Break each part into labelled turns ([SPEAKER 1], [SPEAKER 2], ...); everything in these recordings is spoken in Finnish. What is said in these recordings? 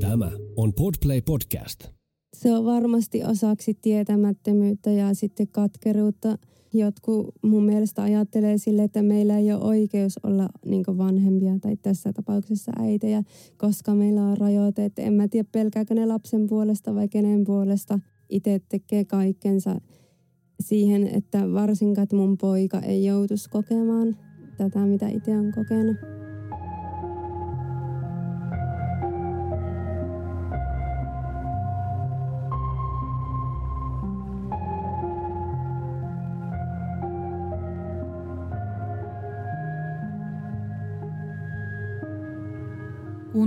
[SPEAKER 1] Tämä on Podplay Podcast.
[SPEAKER 2] Se on varmasti osaksi tietämättömyyttä ja sitten katkeruutta. Jotkut mun mielestä ajattelee sille, että meillä ei ole oikeus olla niin vanhempia tai tässä tapauksessa äitejä, koska meillä on rajoite. Että en mä tiedä pelkääkö ne lapsen puolesta vai kenen puolesta. Itse tekee kaikkensa siihen, että varsinkaan mun poika ei joutuisi kokemaan tätä, mitä itse on kokenut.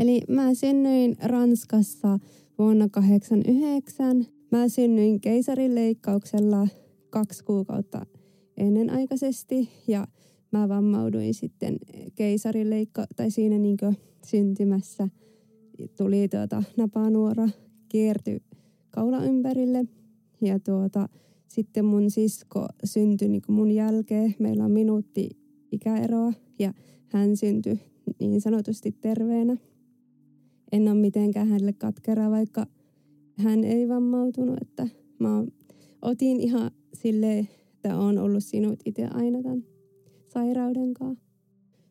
[SPEAKER 2] Eli mä synnyin Ranskassa vuonna 89. Mä synnyin keisarileikkauksella kaksi kuukautta ennenaikaisesti ja mä vammauduin sitten keisarileikka tai siinä niin syntymässä tuli tuota napanuora kierty kaula ympärille ja tuota, sitten mun sisko syntyi niin mun jälkeen. Meillä on minuutti ikäeroa ja hän syntyi niin sanotusti terveenä en ole mitenkään hänelle katkera, vaikka hän ei vammautunut. Että mä otin ihan silleen, että on ollut sinut itse aina tämän sairauden kanssa.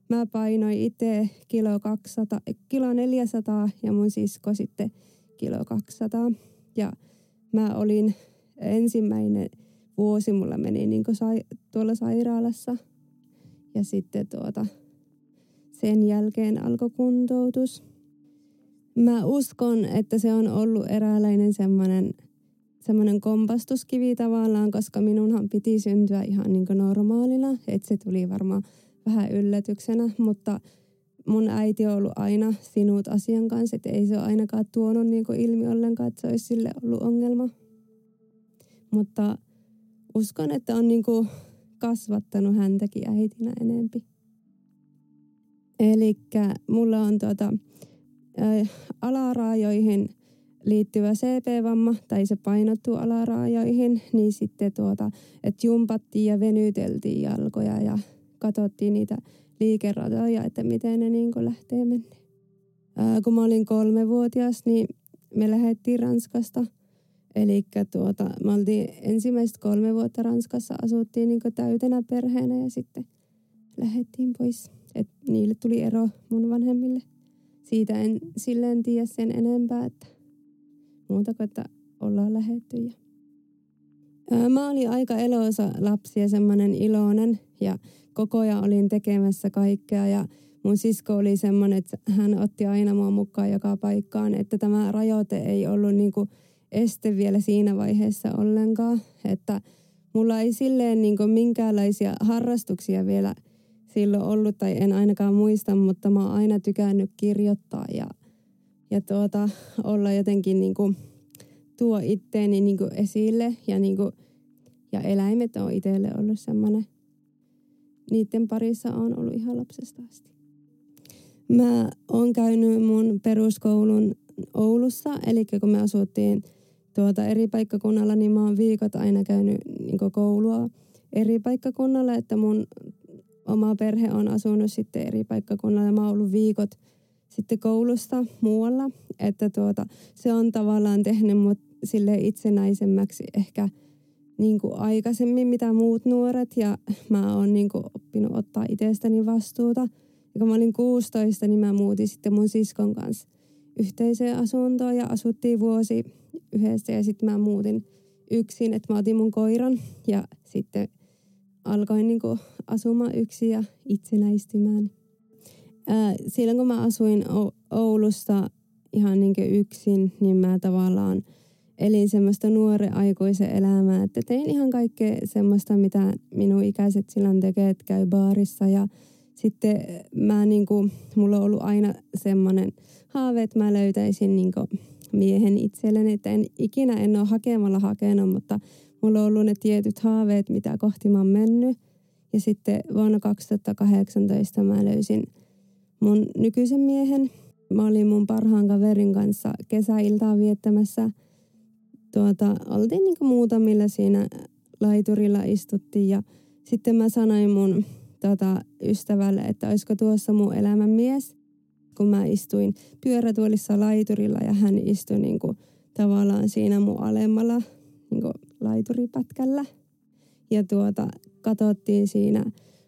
[SPEAKER 2] Mä painoin itse kilo, 200, kilo 400 ja mun sisko sitten kilo 200. Ja mä olin ensimmäinen vuosi, mulla meni niin sai, tuolla sairaalassa. Ja sitten tuota, sen jälkeen alkoi kuntoutus. Mä uskon, että se on ollut eräänlainen semmoinen semmoinen kompastuskivi tavallaan, koska minunhan piti syntyä ihan niin normaalina. Että se tuli varmaan vähän yllätyksenä, mutta mun äiti on ollut aina sinut asian kanssa, että ei se ole ainakaan tuonut niin ilmi ollenkaan, että se olisi sille ollut ongelma. Mutta uskon, että on niin kasvattanut häntäkin äitinä enempi. Eli mulla on tuota, alaraajoihin liittyvä CP-vamma tai se painottuu alaraajoihin, niin sitten tuota, että jumpattiin ja venyteltiin jalkoja ja katsottiin niitä liikeratoja, että miten ne niin lähtee mennä. Ää, kun mä olin kolmevuotias, niin me lähdettiin Ranskasta. Eli tuota, me oltiin ensimmäiset kolme vuotta Ranskassa, asuttiin niin täytenä perheenä ja sitten lähdettiin pois. Et niille tuli ero mun vanhemmille siitä en silleen tiedä sen enempää, että muuta kuin, että ollaan lähetty. Mä olin aika eloisa lapsi ja semmoinen iloinen ja koko ajan olin tekemässä kaikkea ja mun sisko oli semmoinen, että hän otti aina mua mukaan joka paikkaan, että tämä rajoite ei ollut niinku este vielä siinä vaiheessa ollenkaan, että mulla ei silleen niinku minkäänlaisia harrastuksia vielä – silloin ollut tai en ainakaan muista, mutta mä oon aina tykännyt kirjoittaa ja, ja tuota, olla jotenkin niin kuin, tuo itteeni niin kuin esille ja, niin kuin, ja eläimet on itselle ollut semmoinen. Niiden parissa on ollut ihan lapsesta asti. Mä oon käynyt mun peruskoulun Oulussa, eli kun me asuttiin tuota eri paikkakunnalla, niin mä oon viikot aina käynyt niin koulua eri paikkakunnalla, että mun oma perhe on asunut sitten eri paikkakunnalla ja mä oon ollut viikot sitten koulusta muualla. Että tuota, se on tavallaan tehnyt mut sille itsenäisemmäksi ehkä niin kuin aikaisemmin mitä muut nuoret ja mä oon niin kuin oppinut ottaa itsestäni vastuuta. Ja kun mä olin 16, niin mä muutin sitten mun siskon kanssa yhteiseen asuntoon ja asuttiin vuosi yhdessä ja sitten mä muutin yksin, että mä otin mun koiran ja sitten alkoin niin kuin asumaan yksin ja itsenäistymään. Ää, silloin kun mä asuin Oulussa ihan niin yksin, niin mä tavallaan elin semmoista nuoren aikuisen elämää, että tein ihan kaikkea semmoista, mitä minun ikäiset silloin tekee, että käy baarissa ja sitten mä niinku, mulla on ollut aina semmoinen haave, että mä löytäisin niinku miehen itselleni, että en ikinä en ole hakemalla hakenut, mutta mulla on ollut ne tietyt haaveet, mitä kohti mä oon mennyt. Ja sitten vuonna 2018 mä löysin mun nykyisen miehen. Mä olin mun parhaan kaverin kanssa kesäiltaa viettämässä. Tuota, oltiin niinku muutamilla siinä laiturilla istuttiin ja sitten mä sanoin mun tota, ystävälle, että olisiko tuossa mun elämän mies. Kun mä istuin pyörätuolissa laiturilla ja hän istui niinku, tavallaan siinä mun alemmalla niinku, laituripätkällä. Ja tuota, katsottiin siinä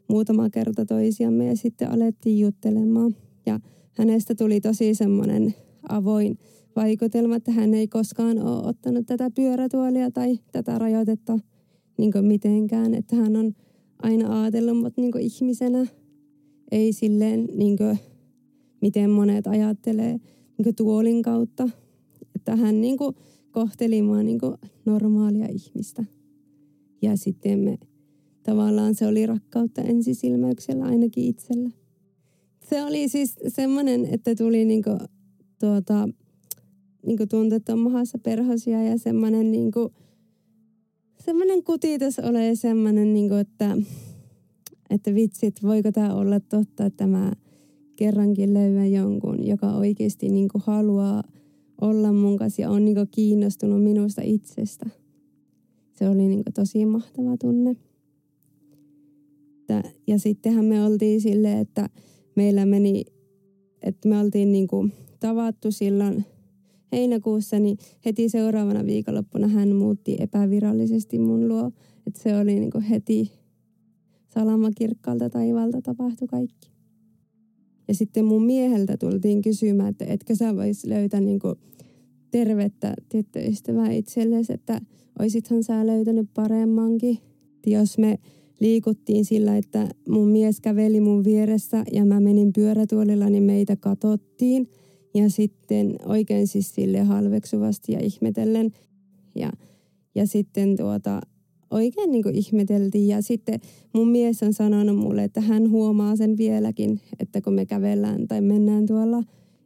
[SPEAKER 2] muutama kerta toisiamme ja sitten alettiin juttelemaan. Ja hänestä tuli tosi semmoinen avoin vaikutelma, että hän ei koskaan ole ottanut tätä pyörätuolia tai tätä rajoitetta niin mitenkään. Että hän on aina ajatellut mut niin ihmisenä, ei silleen niin kuin, miten monet ajattelee niin tuolin kautta. Että hän niin kuin, kohteli mua niin normaalia ihmistä. Ja sitten me tavallaan se oli rakkautta ensisilmäyksellä ainakin itsellä. Se oli siis semmoinen, että tuli niinku, tuota, niinku tunteet on mahassa perhosia ja semmoinen niinku, semmoinen kutitus ole semmoinen, niinku, että, että vitsit, voiko tämä olla totta, että mä kerrankin löydän jonkun, joka oikeasti niinku haluaa olla mun kanssa ja on niinku kiinnostunut minusta itsestä. Se oli niinku tosi mahtava tunne ja sittenhän me oltiin silleen, että meillä meni, että me oltiin niin kuin tavattu silloin heinäkuussa, niin heti seuraavana viikonloppuna hän muutti epävirallisesti mun luo. Että se oli niin kuin heti salamakirkkaalta taivalta tapahtui kaikki. Ja sitten mun mieheltä tultiin kysymään, että etkö sä vois löytää niin kuin tervettä tyttöystävää itsellesi, että oisithan sä löytänyt paremmankin. Jos me liikuttiin sillä, että mun mies käveli mun vieressä ja mä menin pyörätuolilla, niin meitä katottiin. Ja sitten oikein siis sille halveksuvasti ja ihmetellen. Ja, ja sitten tuota, oikein niin kuin ihmeteltiin. Ja sitten mun mies on sanonut mulle, että hän huomaa sen vieläkin, että kun me kävellään tai mennään tuolla,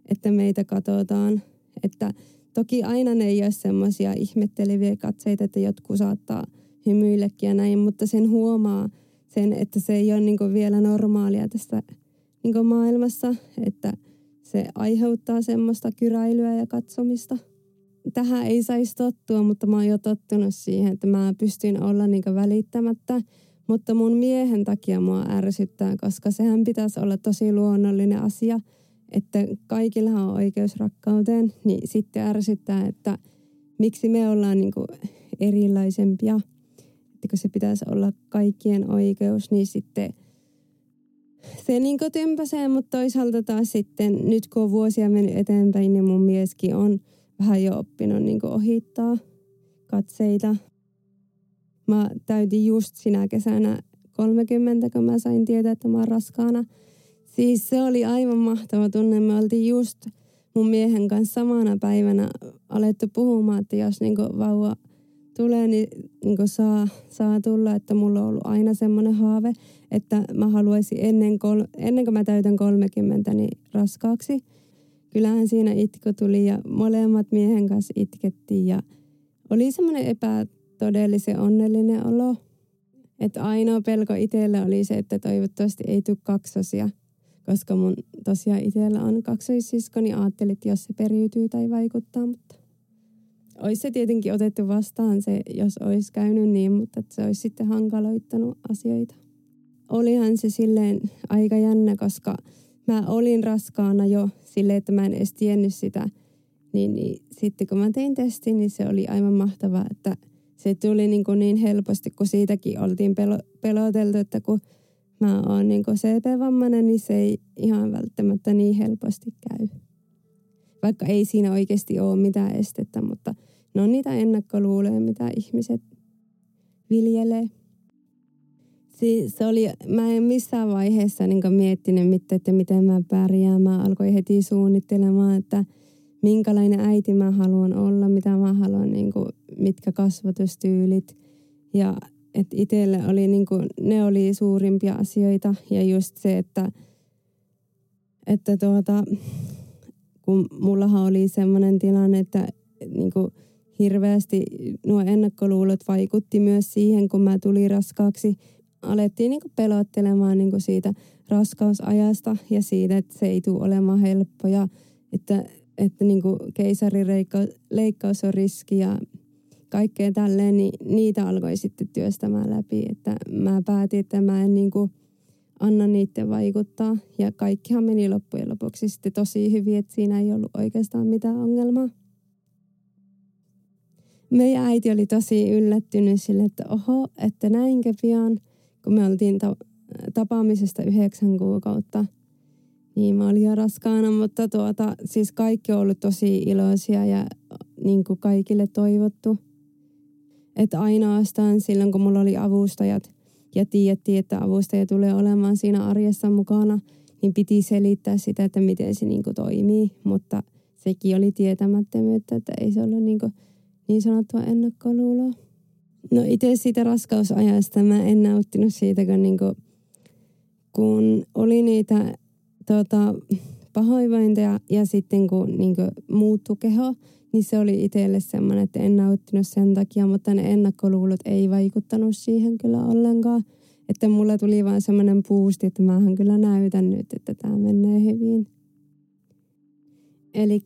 [SPEAKER 2] että meitä katsotaan. Että toki aina ne ei ole semmoisia ihmetteleviä katseita, että jotkut saattaa – hymyillekin ja näin, mutta sen huomaa sen, että se ei ole niin vielä normaalia tässä niin maailmassa, että se aiheuttaa semmoista kyräilyä ja katsomista. Tähän ei saisi tottua, mutta mä oon jo tottunut siihen, että mä pystyn olla niin välittämättä. Mutta mun miehen takia mua ärsyttää, koska sehän pitäisi olla tosi luonnollinen asia, että kaikilla on oikeus rakkauteen, niin sitten ärsyttää, että miksi me ollaan niin erilaisempia – että kun se pitäisi olla kaikkien oikeus, niin sitten se niin tympäsee, mutta toisaalta taas sitten nyt kun on vuosia mennyt eteenpäin, niin mun mieskin on vähän jo oppinut niin ohittaa katseita. Mä täytin just sinä kesänä 30, kun mä sain tietää, että mä oon raskaana. Siis se oli aivan mahtava tunne. Me oltiin just mun miehen kanssa samana päivänä alettu puhumaan, että jos niin vauva tulee, niin, niin saa, saa tulla, että mulla on ollut aina semmoinen haave, että mä haluaisin ennen, kol, ennen kuin mä täytän 30, niin raskaaksi. Kyllähän siinä itku tuli ja molemmat miehen kanssa itkettiin ja oli semmoinen epätodellisen onnellinen olo. Että ainoa pelko itsellä oli se, että toivottavasti ei tule kaksosia, koska mun tosiaan itsellä on kaksoissisko, niin ajattelin, että jos se periytyy tai vaikuttaa, mutta olisi se tietenkin otettu vastaan se, jos olisi käynyt niin, mutta se olisi sitten hankaloittanut asioita. Olihan se silleen aika jännä, koska mä olin raskaana jo silleen, että mä en edes tiennyt sitä. Niin, niin sitten kun mä tein testin, niin se oli aivan mahtavaa, että se tuli niin, kuin niin helposti, kun siitäkin oltiin pelo, peloteltu, että kun mä oon niin CP-vammainen, niin se ei ihan välttämättä niin helposti käy vaikka ei siinä oikeasti ole mitään estettä, mutta ne on niitä ennakkoluuloja, mitä ihmiset viljelee. Siis se oli, mä en missään vaiheessa niin miettinyt mitään, että miten mä pärjään. Mä alkoin heti suunnittelemaan, että minkälainen äiti mä haluan olla, mitä mä haluan, niin kuin, mitkä kasvatustyylit. Ja itselle oli, niin kuin, ne oli suurimpia asioita. Ja just se, että, että tuota, kun mullahan oli semmoinen tilanne, että niin kuin, hirveästi nuo ennakkoluulot vaikutti myös siihen, kun mä tulin raskaaksi. Alettiin niin pelottelemaan niin siitä raskausajasta ja siitä, että se ei tule olemaan helppo ja että, että niin keisarileikkaus on riski ja kaikkea tälleen, niin niitä alkoi sitten työstämään läpi. Että mä päätin, että mä en niin anna niiden vaikuttaa. Ja kaikkihan meni loppujen lopuksi sitten tosi hyvin, että siinä ei ollut oikeastaan mitään ongelmaa meidän äiti oli tosi yllättynyt sille, että oho, että näinkö pian, kun me oltiin ta- tapaamisesta yhdeksän kuukautta. Niin mä olin jo raskaana, mutta tuota, siis kaikki on ollut tosi iloisia ja niin kuin kaikille toivottu. Että ainoastaan silloin, kun mulla oli avustajat ja tiedettiin, että avustaja tulee olemaan siinä arjessa mukana, niin piti selittää sitä, että miten se niin kuin toimii. Mutta sekin oli tietämättömyyttä, että ei se ollut niin kuin niin sanottua ennakkoluuloa. No itse siitä raskausajasta mä en nauttinut siitä, kun, niinku, kun oli niitä tota, pahoinvointeja ja sitten kun niinku, muuttui keho, niin se oli itselle semmoinen, että en nauttinut sen takia, mutta ne ennakkoluulot ei vaikuttanut siihen kyllä ollenkaan. Että mulla tuli vaan semmoinen puusti, että mähän kyllä näytän nyt, että tämä menee hyvin. Eli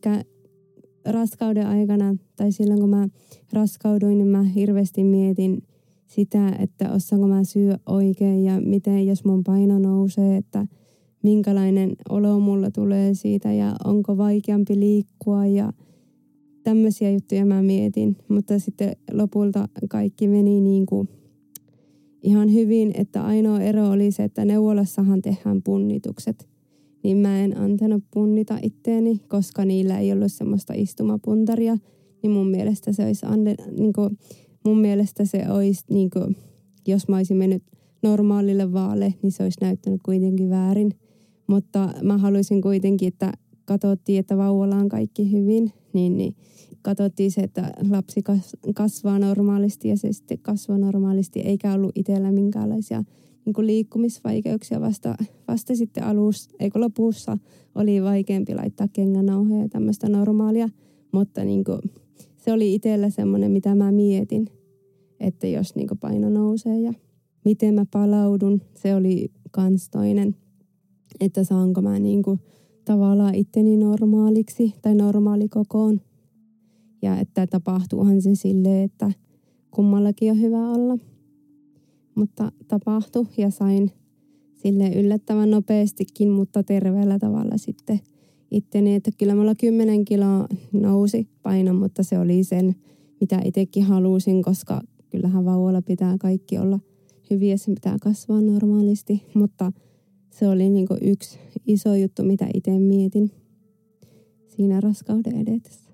[SPEAKER 2] raskauden aikana tai silloin kun mä raskauduin, niin mä hirveästi mietin sitä, että osaanko mä syö oikein ja miten jos mun paino nousee, että minkälainen olo mulla tulee siitä ja onko vaikeampi liikkua ja tämmöisiä juttuja mä mietin. Mutta sitten lopulta kaikki meni niin kuin ihan hyvin, että ainoa ero oli se, että neuvolassahan tehdään punnitukset niin mä en antanut punnita itteeni, koska niillä ei ollut semmoista istumapuntaria. Niin mun mielestä se olisi, ande, niin kuin, mun mielestä se olisi, niin kuin, jos mä olisin mennyt normaalille vaalle, niin se olisi näyttänyt kuitenkin väärin. Mutta mä haluaisin kuitenkin, että katsottiin, että vauvalla on kaikki hyvin, niin, niin katsottiin se, että lapsi kasvaa normaalisti ja se sitten kasvaa normaalisti, eikä ollut itsellä minkäänlaisia niin liikkumisvaikeuksia vasta, vasta sitten alussa, eikö lopussa oli vaikeampi laittaa kengänauhoja ja tämmöistä normaalia, mutta niin kuin, se oli itsellä semmoinen, mitä mä mietin, että jos niin kuin paino nousee ja miten mä palaudun, se oli kans toinen, että saanko mä niin kuin, tavallaan itteni normaaliksi tai normaalikokoon. Ja että tapahtuuhan se silleen, että kummallakin on hyvä olla mutta tapahtui ja sain sille yllättävän nopeastikin, mutta terveellä tavalla sitten itteni, että kyllä mulla 10 kiloa nousi paino, mutta se oli sen, mitä itsekin halusin, koska kyllähän vauvalla pitää kaikki olla hyviä, se pitää kasvaa normaalisti, mutta se oli niin yksi iso juttu, mitä itse mietin siinä raskauden edetessä.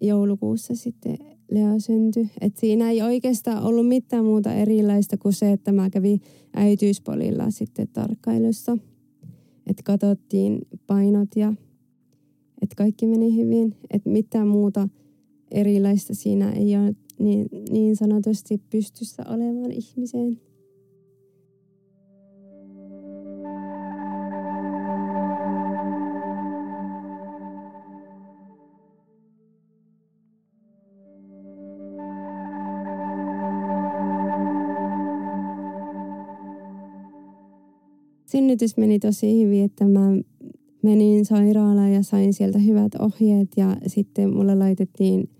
[SPEAKER 2] Joulukuussa sitten Lea syntyi. Et siinä ei oikeastaan ollut mitään muuta erilaista kuin se, että mä kävin äitiyspolilla sitten tarkkailussa. Että katsottiin painot ja että kaikki meni hyvin. Että mitään muuta erilaista siinä ei ole niin, niin sanotusti pystyssä olevan ihmiseen. Synnytys meni tosi hyvin, että mä menin sairaalaan ja sain sieltä hyvät ohjeet ja sitten mulle laitettiin,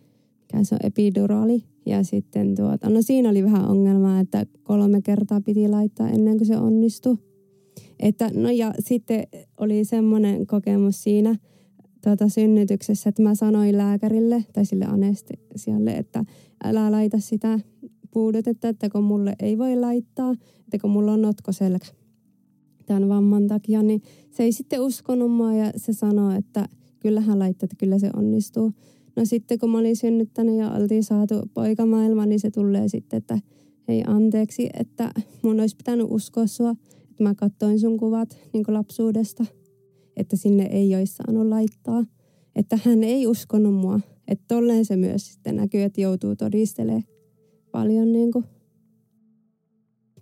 [SPEAKER 2] mikä se on, epiduraali. Ja sitten tuota, no siinä oli vähän ongelmaa, että kolme kertaa piti laittaa ennen kuin se onnistui. Että, no ja sitten oli semmoinen kokemus siinä tuota, synnytyksessä, että mä sanoin lääkärille tai sille anestesialle, että älä laita sitä puudutetta, että kun mulle ei voi laittaa, että kun mulla on notkoselkä tämän vamman takia, niin se ei sitten uskonut mua ja se sanoi, että kyllähän laittaa, että kyllä se onnistuu. No sitten kun mä olin synnyttänyt ja oltiin saatu poikamaailma, niin se tulee sitten, että hei anteeksi, että mun olisi pitänyt uskoa sua, että mä katsoin sun kuvat niin lapsuudesta, että sinne ei olisi saanut laittaa. että hän ei uskonut mua. Että tolleen se myös sitten näkyy, että joutuu todistelemaan paljon niin kuin.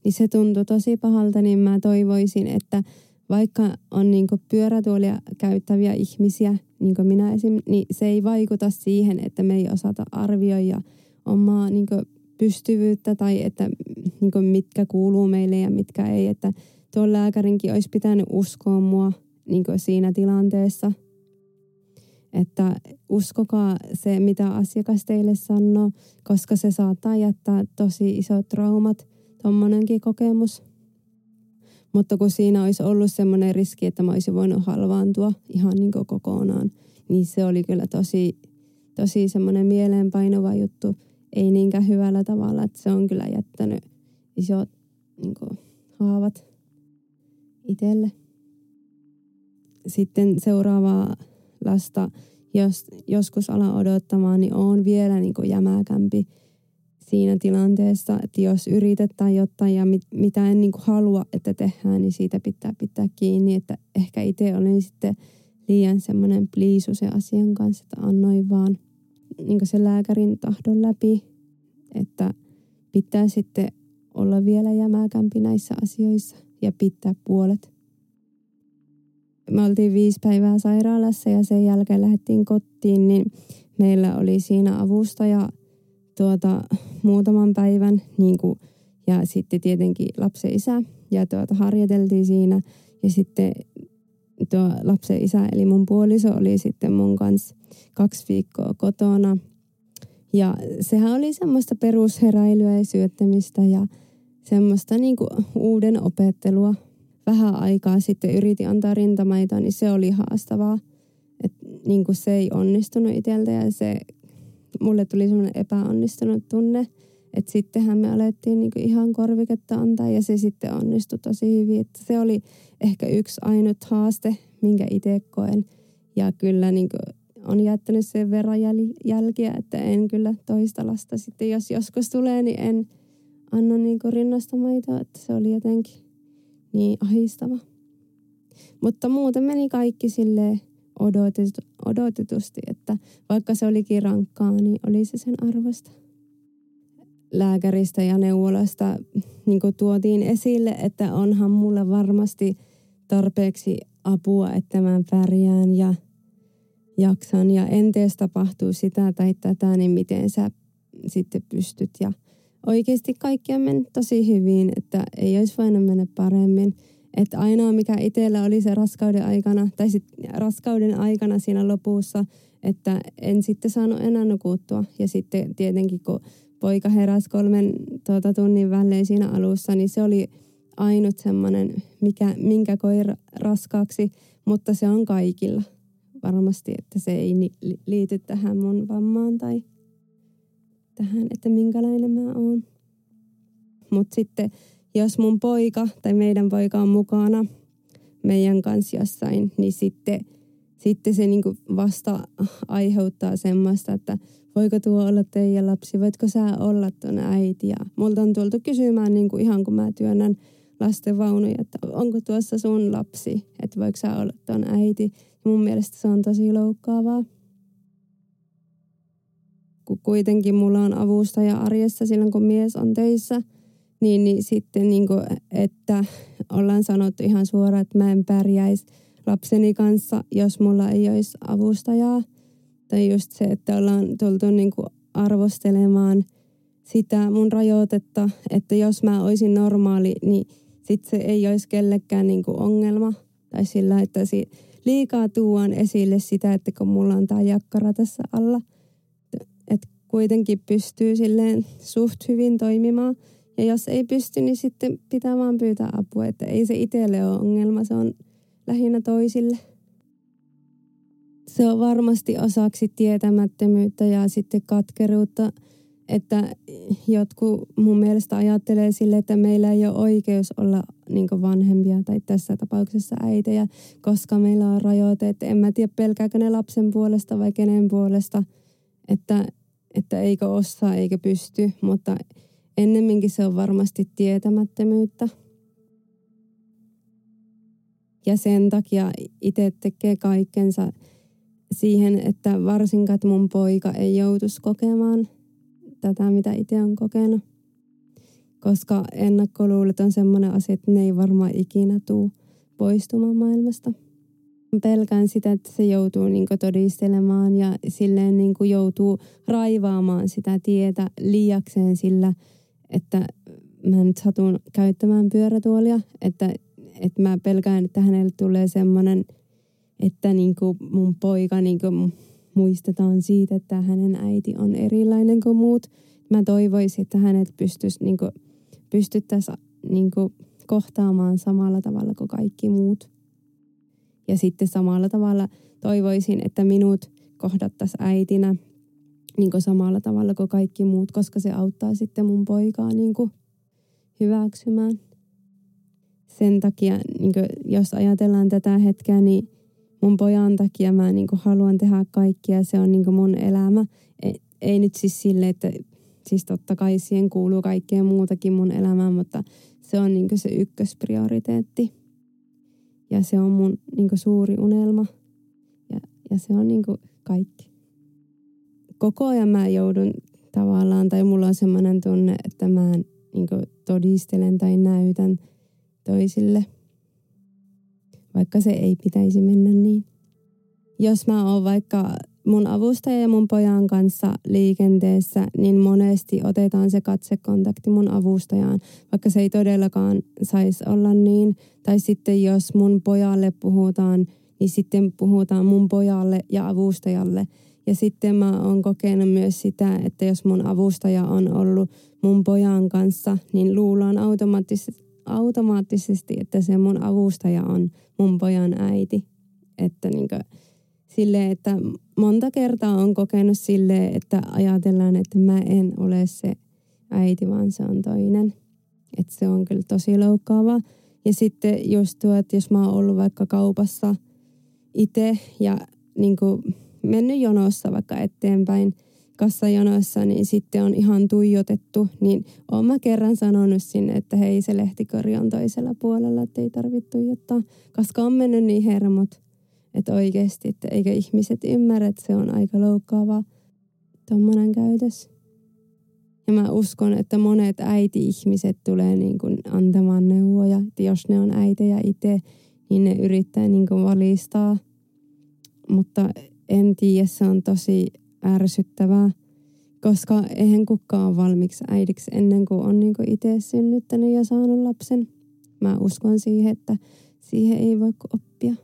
[SPEAKER 2] Niin se tuntui tosi pahalta, niin mä toivoisin, että vaikka on niin pyörätuolia käyttäviä ihmisiä, niin kuin minä esim., niin se ei vaikuta siihen, että me ei osata arvioida omaa niin pystyvyyttä tai että niin mitkä kuuluu meille ja mitkä ei. Että tuon lääkärinkin olisi pitänyt uskoa mua niin siinä tilanteessa. Että uskokaa se, mitä asiakas teille sanoo, koska se saattaa jättää tosi isot traumat, tuommoinenkin kokemus. Mutta kun siinä olisi ollut semmoinen riski, että mä olisin voinut halvaantua ihan niin kokonaan, niin se oli kyllä tosi, tosi semmoinen mieleenpainova juttu. Ei niinkään hyvällä tavalla, että se on kyllä jättänyt isot niin kuin, haavat itselle. Sitten seuraavaa lasta, jos joskus alan odottamaan, niin on vielä niin kuin jämäkämpi siinä tilanteessa, että jos yritetään jotain ja mit, mitä en niin kuin halua, että tehdään, niin siitä pitää pitää kiinni. Että ehkä itse olin sitten liian semmoinen pliisu sen asian kanssa, että annoin vaan niin se lääkärin tahdon läpi, että pitää sitten olla vielä jämäkämpi näissä asioissa ja pitää puolet. Me oltiin viisi päivää sairaalassa ja sen jälkeen lähdettiin kotiin, niin meillä oli siinä avustaja tuota, muutaman päivän niin kuin, ja sitten tietenkin lapsen isä ja tuota, harjoiteltiin siinä ja sitten tuo lapsen isä eli mun puoliso oli sitten mun kanssa kaksi viikkoa kotona. Ja sehän oli semmoista perusheräilyä ja syöttämistä ja semmoista niin kuin uuden opettelua. Vähän aikaa sitten yritin antaa rintamaita, niin se oli haastavaa. Et niin kuin se ei onnistunut itseltä ja se, mulle tuli semmoinen epäonnistunut tunne. Että sittenhän me alettiin niin ihan korviketta antaa ja se sitten onnistui tosi hyvin. Että se oli ehkä yksi ainut haaste, minkä itse koen. Ja kyllä niin kuin on jättänyt sen verran jäl- jälkiä, että en kyllä toista lasta sitten, jos joskus tulee, niin en anna niin rinnasta maitoa, että se oli jotenkin niin ahistava. Mutta muuten meni kaikki sille odotetu, odotetusti, että vaikka se olikin rankkaa, niin oli se sen arvosta. Lääkäristä ja neuvolasta niin tuotiin esille, että onhan mulla varmasti tarpeeksi apua, että mä pärjään ja jaksan. Ja entees tapahtuu sitä tai tätä, niin miten sä sitten pystyt. Ja oikeasti kaikki on mennyt tosi hyvin, että ei olisi voinut mennä paremmin. Että ainoa mikä itsellä oli se raskauden aikana, tai sitten raskauden aikana siinä lopussa, että en sitten saanut enää nukuttua. Ja sitten tietenkin kun poika heräsi kolmen tuota, tunnin välein siinä alussa, niin se oli ainut semmoinen, mikä, minkä koi raskaaksi, mutta se on kaikilla varmasti, että se ei liity tähän mun vammaan tai tähän, että minkälainen mä oon. Mutta sitten jos mun poika tai meidän poika on mukana meidän kanssa jossain, niin sitten, sitten se niinku vasta aiheuttaa semmoista, että voiko tuo olla teidän lapsi, voitko sä olla tuon äiti. Ja multa on tultu kysymään niinku ihan kun mä työnnän lastenvaunuja, että onko tuossa sun lapsi, että voiko sä olla tuon äiti. Mun mielestä se on tosi loukkaavaa kun kuitenkin mulla on avustaja arjessa silloin, kun mies on töissä, niin, niin sitten niin kuin, että ollaan sanottu ihan suoraan, että mä en pärjäisi lapseni kanssa, jos mulla ei olisi avustajaa. Tai just se, että ollaan tultu niin kuin arvostelemaan sitä mun rajoitetta, että jos mä olisin normaali, niin sitten se ei olisi kellekään niin kuin ongelma. Tai sillä, että liikaa tuon esille sitä, että kun mulla on tämä jakkara tässä alla – että kuitenkin pystyy silleen suht hyvin toimimaan. Ja jos ei pysty, niin sitten pitää vaan pyytää apua, että ei se itselle ole ongelma, se on lähinnä toisille. Se on varmasti osaksi tietämättömyyttä ja sitten katkeruutta, että jotkut mun mielestä ajattelee sille, että meillä ei ole oikeus olla niin vanhempia tai tässä tapauksessa äitejä, koska meillä on rajoite, että en mä tiedä pelkääkö ne lapsen puolesta vai kenen puolesta – että, että eikö osaa eikä pysty, mutta ennemminkin se on varmasti tietämättömyyttä. Ja sen takia itse tekee kaikkensa siihen, että varsinkaan mun poika ei joutuisi kokemaan tätä, mitä itse on kokenut. Koska ennakkoluulet on semmoinen asia, että ne ei varmaan ikinä tuu poistumaan maailmasta. Pelkään sitä, että se joutuu niin todistelemaan ja silleen niin joutuu raivaamaan sitä tietä liiakseen sillä, että mä nyt satun käyttämään pyörätuolia, että, että mä pelkään, että hänelle tulee semmoinen, että niin kuin mun poika niin kuin muistetaan siitä, että hänen äiti on erilainen kuin muut. Mä toivoisin, että hänet pystyisi niin kuin, pystyttäisiin niin kuin, kohtaamaan samalla tavalla kuin kaikki muut. Ja sitten samalla tavalla toivoisin, että minut kohdattaisiin äitinä niin kuin samalla tavalla kuin kaikki muut, koska se auttaa sitten mun poikaa niin kuin hyväksymään. Sen takia, niin kuin, jos ajatellaan tätä hetkeä, niin mun pojan takia mä niin kuin, haluan tehdä kaikkia. Se on niin kuin, mun elämä. Ei, ei nyt siis sille, että siis totta kai siihen kuuluu kaikkea muutakin mun elämään, mutta se on niin se ykkösprioriteetti. Ja se on mun niin suuri unelma. Ja, ja se on niin kaikki. Koko ajan mä joudun tavallaan, tai mulla on semmoinen tunne, että mä niin todistelen tai näytän toisille, vaikka se ei pitäisi mennä niin. Jos mä oon vaikka mun avustaja ja mun pojan kanssa liikenteessä, niin monesti otetaan se katsekontakti mun avustajaan, vaikka se ei todellakaan saisi olla niin. Tai sitten jos mun pojalle puhutaan, niin sitten puhutaan mun pojalle ja avustajalle – ja sitten mä oon kokenut myös sitä, että jos mun avustaja on ollut mun pojan kanssa, niin luullaan automaattisesti, automaattisesti että se mun avustaja on mun pojan äiti. Että niin sille, että monta kertaa on kokenut sille, että ajatellaan, että mä en ole se äiti, vaan se on toinen. Että se on kyllä tosi loukkaavaa. Ja sitten just tuo, että jos mä oon ollut vaikka kaupassa itse ja niin kuin mennyt jonossa vaikka eteenpäin kassajonossa, niin sitten on ihan tuijotettu, niin olen mä kerran sanonut sinne, että hei se lehtikori on toisella puolella, että ei tarvitse tuijottaa, koska on mennyt niin hermot, että oikeasti, että eikä ihmiset ymmärrä, että se on aika loukkaava tuommoinen käytös. Ja mä uskon, että monet äiti-ihmiset tulee niin kuin antamaan neuvoja, että jos ne on äitejä itse, niin ne yrittää niin kuin valistaa. Mutta en tiedä, se on tosi ärsyttävää, koska eihän kukaan ole valmiiksi äidiksi ennen kuin on niin itse synnyttänyt ja saanut lapsen. Mä uskon siihen, että siihen ei voi oppia.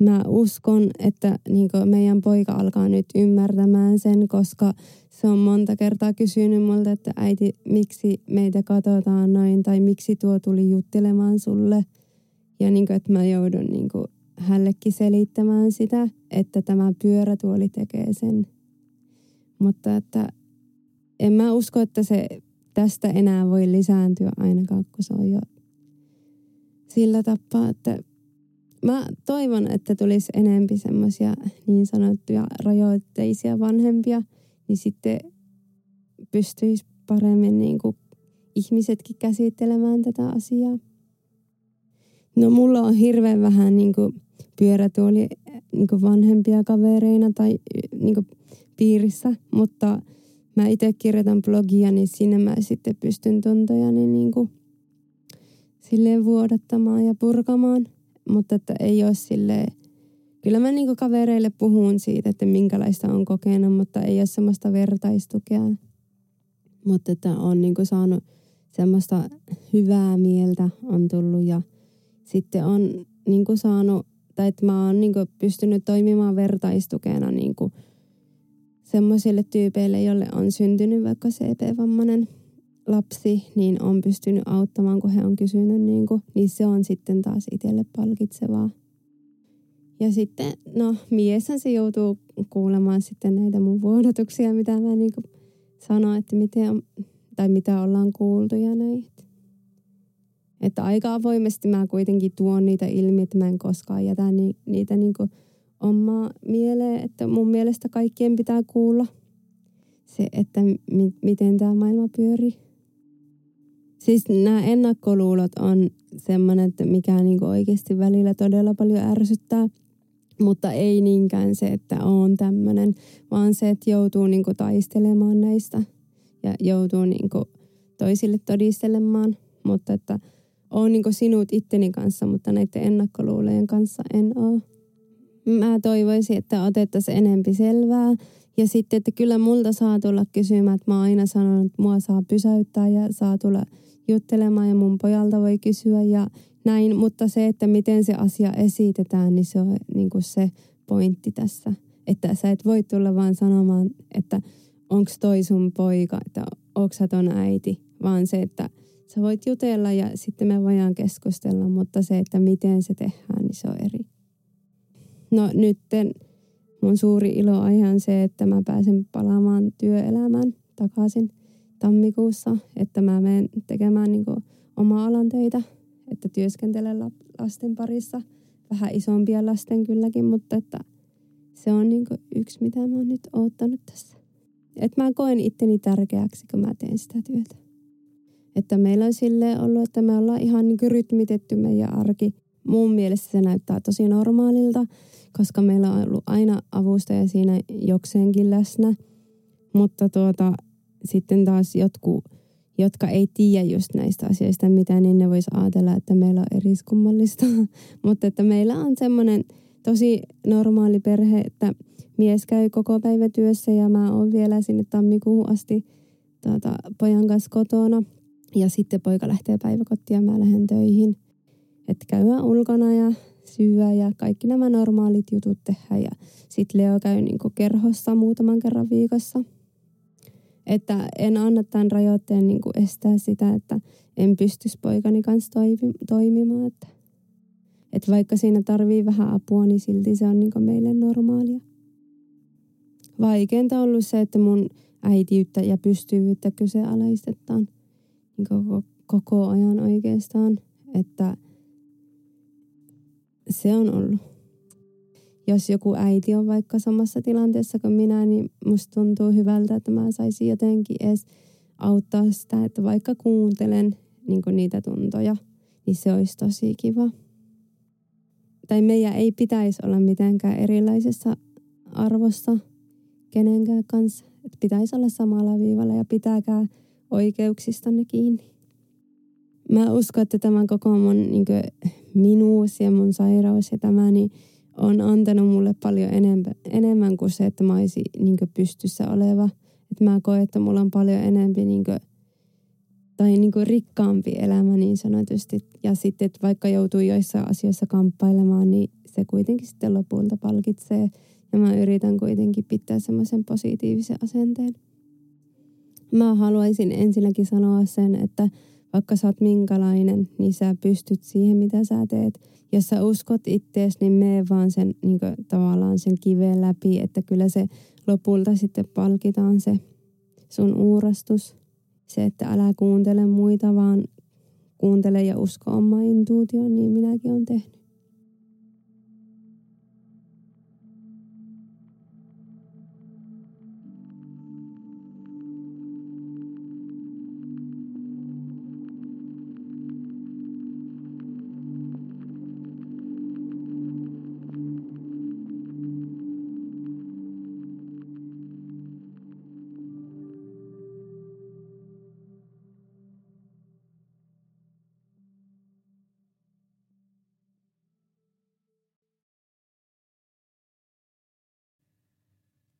[SPEAKER 2] Mä uskon, että niin meidän poika alkaa nyt ymmärtämään sen, koska se on monta kertaa kysynyt multa, että äiti, miksi meitä katsotaan noin tai miksi tuo tuli juttelemaan sulle. Ja niin kuin, että mä joudun niin kuin hänellekin selittämään sitä, että tämä pyörätuoli tekee sen. Mutta että en mä usko, että se tästä enää voi lisääntyä ainakaan, kun se on jo sillä tapaa, että mä toivon, että tulisi enempi semmoisia niin sanottuja rajoitteisia vanhempia, niin sitten pystyisi paremmin niin kuin ihmisetkin käsittelemään tätä asiaa. No mulla on hirveän vähän niin kuin pyörätuoli niin vanhempia kavereina tai niin piirissä, mutta mä itse kirjoitan blogia, niin sinne mä sitten pystyn tuntojani niin silleen vuodattamaan ja purkamaan, mutta että ei ole silleen, kyllä mä niin kavereille puhun siitä, että minkälaista on kokenut, mutta ei ole semmoista vertaistukea. Mutta että on niin saanut semmoista hyvää mieltä on tullut ja sitten on niin saanut tai että mä oon niin pystynyt toimimaan vertaistukena niin semmoisille tyypeille, joille on syntynyt vaikka CP-vammainen lapsi, niin on pystynyt auttamaan, kun he on kysynyt, niin, kuin, niin se on sitten taas itselle palkitsevaa. Ja sitten, no, mieshän se joutuu kuulemaan sitten näitä mun vuodotuksia, mitä mä niin sanoin, että miten, tai mitä ollaan kuultu ja näitä. Että aika avoimesti mä kuitenkin tuon niitä ilmi, että mä en koskaan jätä ni, niitä niin omaa mieleen. Että mun mielestä kaikkien pitää kuulla se, että mi, miten tämä maailma pyörii. Siis nämä ennakkoluulot on semmoinen, että mikä niin oikeasti välillä todella paljon ärsyttää. Mutta ei niinkään se, että on tämmöinen, vaan se, että joutuu niinku taistelemaan näistä ja joutuu niinku toisille todistelemaan. Mutta että on niinku sinut itteni kanssa, mutta näiden ennakkoluulojen kanssa en ole. Mä toivoisin, että otettaisiin enempi selvää. Ja sitten, että kyllä multa saa tulla kysymään, että mä oon aina sanonut, että mua saa pysäyttää ja saa tulla juttelemaan ja mun pojalta voi kysyä ja näin. Mutta se, että miten se asia esitetään, niin se on niin se pointti tässä. Että sä et voi tulla vaan sanomaan, että onko toi sun poika, että onko sä ton äiti, vaan se, että sä voit jutella ja sitten me voidaan keskustella, mutta se, että miten se tehdään, niin se on eri. No nytten mun suuri ilo on se, että mä pääsen palaamaan työelämään takaisin tammikuussa, että mä menen tekemään niin oma alan töitä, että työskentelen lasten parissa, vähän isompia lasten kylläkin, mutta että se on niin yksi, mitä mä oon nyt oottanut tässä. Että mä koen itteni tärkeäksi, kun mä teen sitä työtä. Että meillä on silleen ollut, että me ollaan ihan niin rytmitetty meidän arki. Mun mielestä se näyttää tosi normaalilta, koska meillä on ollut aina avustaja siinä jokseenkin läsnä. Mutta tuota, sitten taas jotkut, jotka ei tiedä just näistä asioista mitä, niin ne vois ajatella, että meillä on eriskummallista. Mutta että meillä on semmoinen tosi normaali perhe, että mies käy koko päivä työssä ja mä oon vielä sinne tammikuuhun asti tuota, pojan kanssa kotona. Ja sitten poika lähtee päiväkotiin ja mä lähden töihin. Että käydään ulkona ja syödä ja kaikki nämä normaalit jutut tehdä. Ja sitten Leo käy niinku kerhossa muutaman kerran viikossa. Että en anna tämän rajoitteen niinku estää sitä, että en pystyisi poikani kanssa toimimaan. Että, että vaikka siinä tarvii vähän apua, niin silti se on niinku meille normaalia. Vaikeinta on ollut se, että mun äitiyttä ja pystyvyyttä kyseenalaistetaan niin koko, koko ajan oikeastaan. Että se on ollut. Jos joku äiti on vaikka samassa tilanteessa kuin minä, niin musta tuntuu hyvältä, että mä saisin jotenkin edes auttaa sitä, että vaikka kuuntelen niin niitä tuntoja, niin se olisi tosi kiva. Tai meidän ei pitäisi olla mitenkään erilaisessa arvossa kenenkään kanssa. Pitäisi olla samalla viivalla ja pitääkää oikeuksistanne kiinni. Mä uskon, että tämä koko mun niin kuin, minuus ja mun sairaus ja tämä niin on antanut mulle paljon enemmän, enemmän kuin se, että mä olisin niin kuin, pystyssä oleva. Että mä koen, että mulla on paljon enemmän niin kuin, tai niin kuin rikkaampi elämä niin sanotusti. Ja sitten, että vaikka joutuu joissain asioissa kamppailemaan, niin se kuitenkin sitten lopulta palkitsee. Ja mä yritän kuitenkin pitää semmoisen positiivisen asenteen. Mä haluaisin ensinnäkin sanoa sen, että vaikka sä oot minkälainen, niin sä pystyt siihen, mitä sä teet. Jos sä uskot ittees, niin mene vaan sen niin kuin, tavallaan sen kiveen läpi, että kyllä se lopulta sitten palkitaan se sun uurastus. Se, että älä kuuntele muita, vaan kuuntele ja usko oma intuutioon, niin minäkin olen tehnyt.